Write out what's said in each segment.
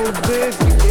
move this.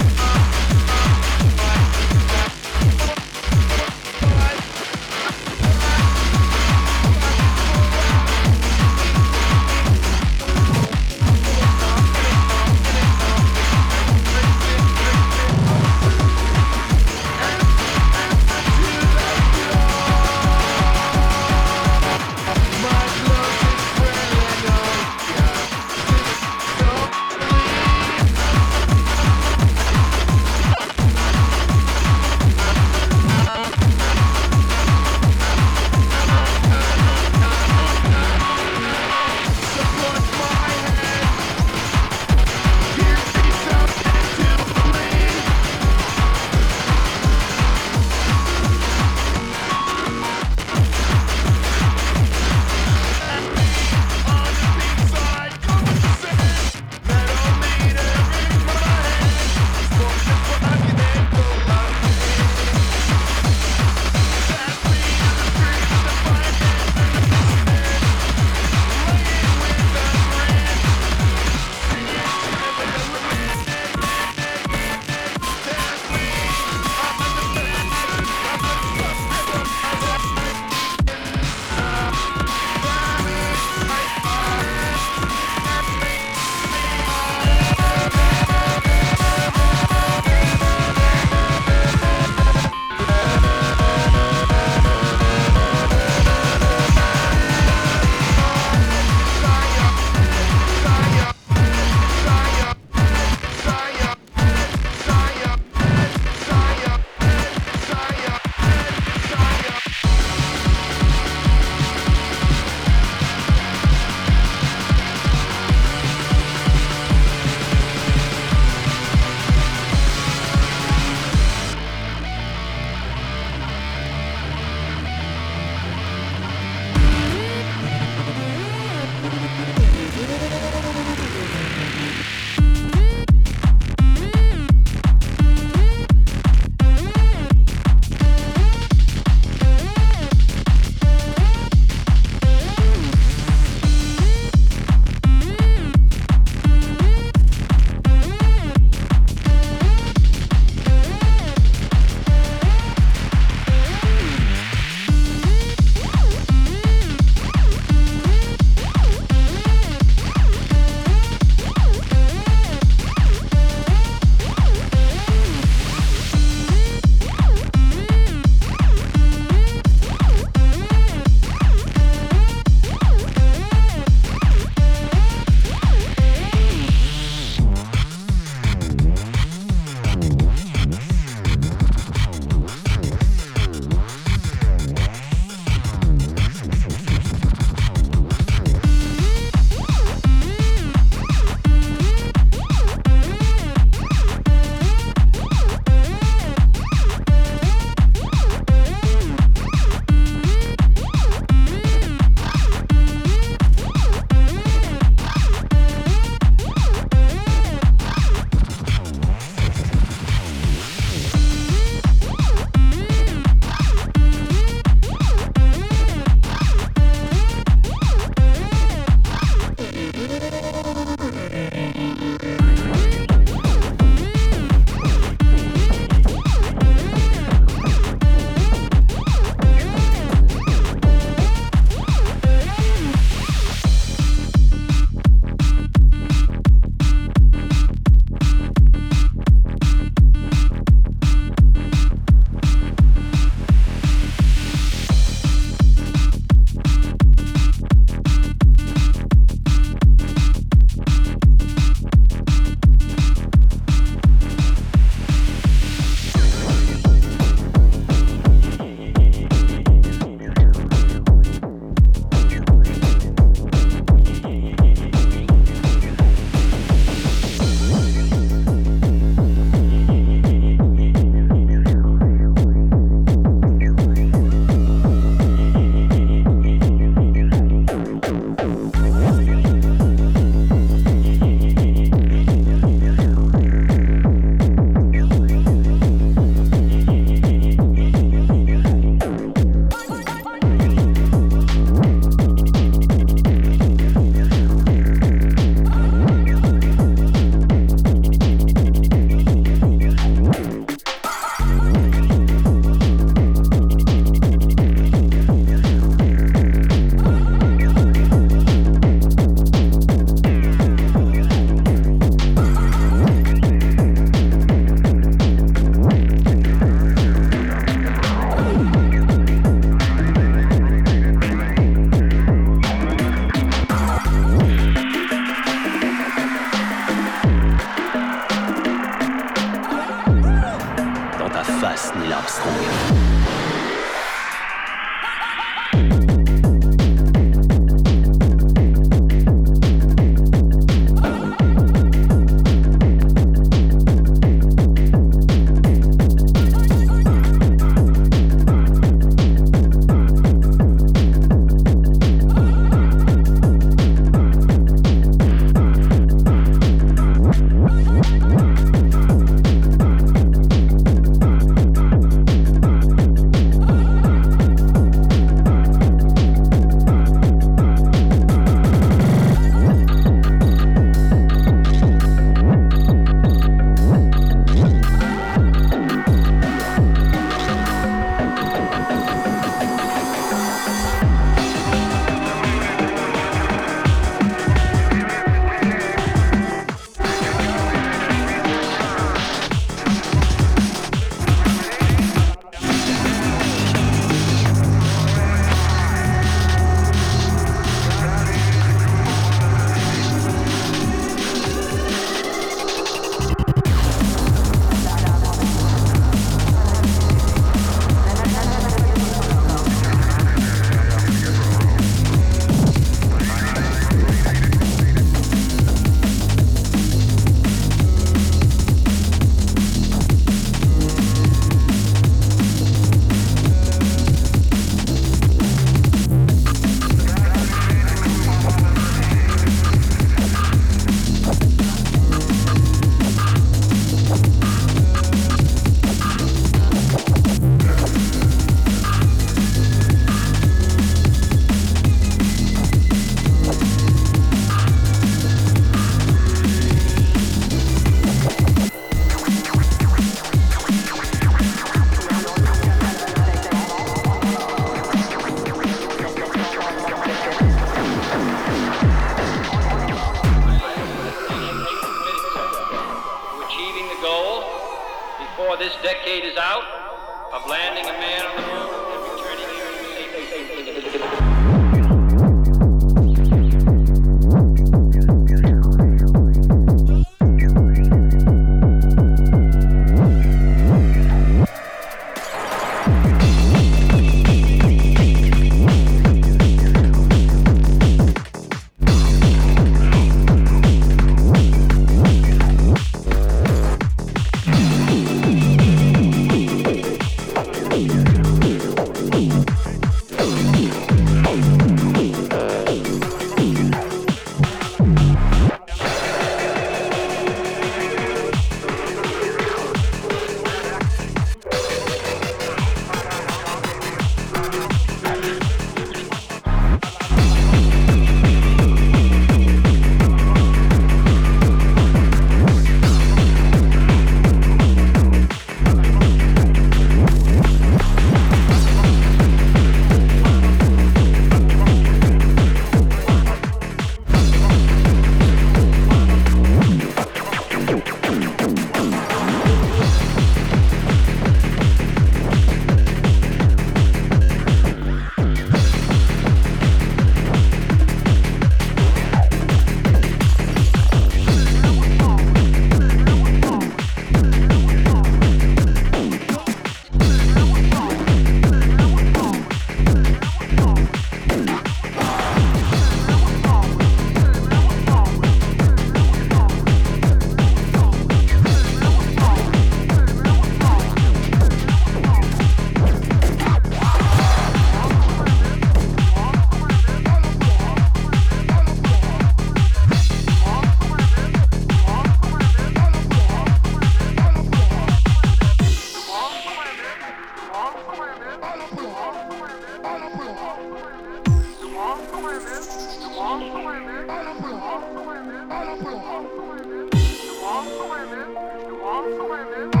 Walk away.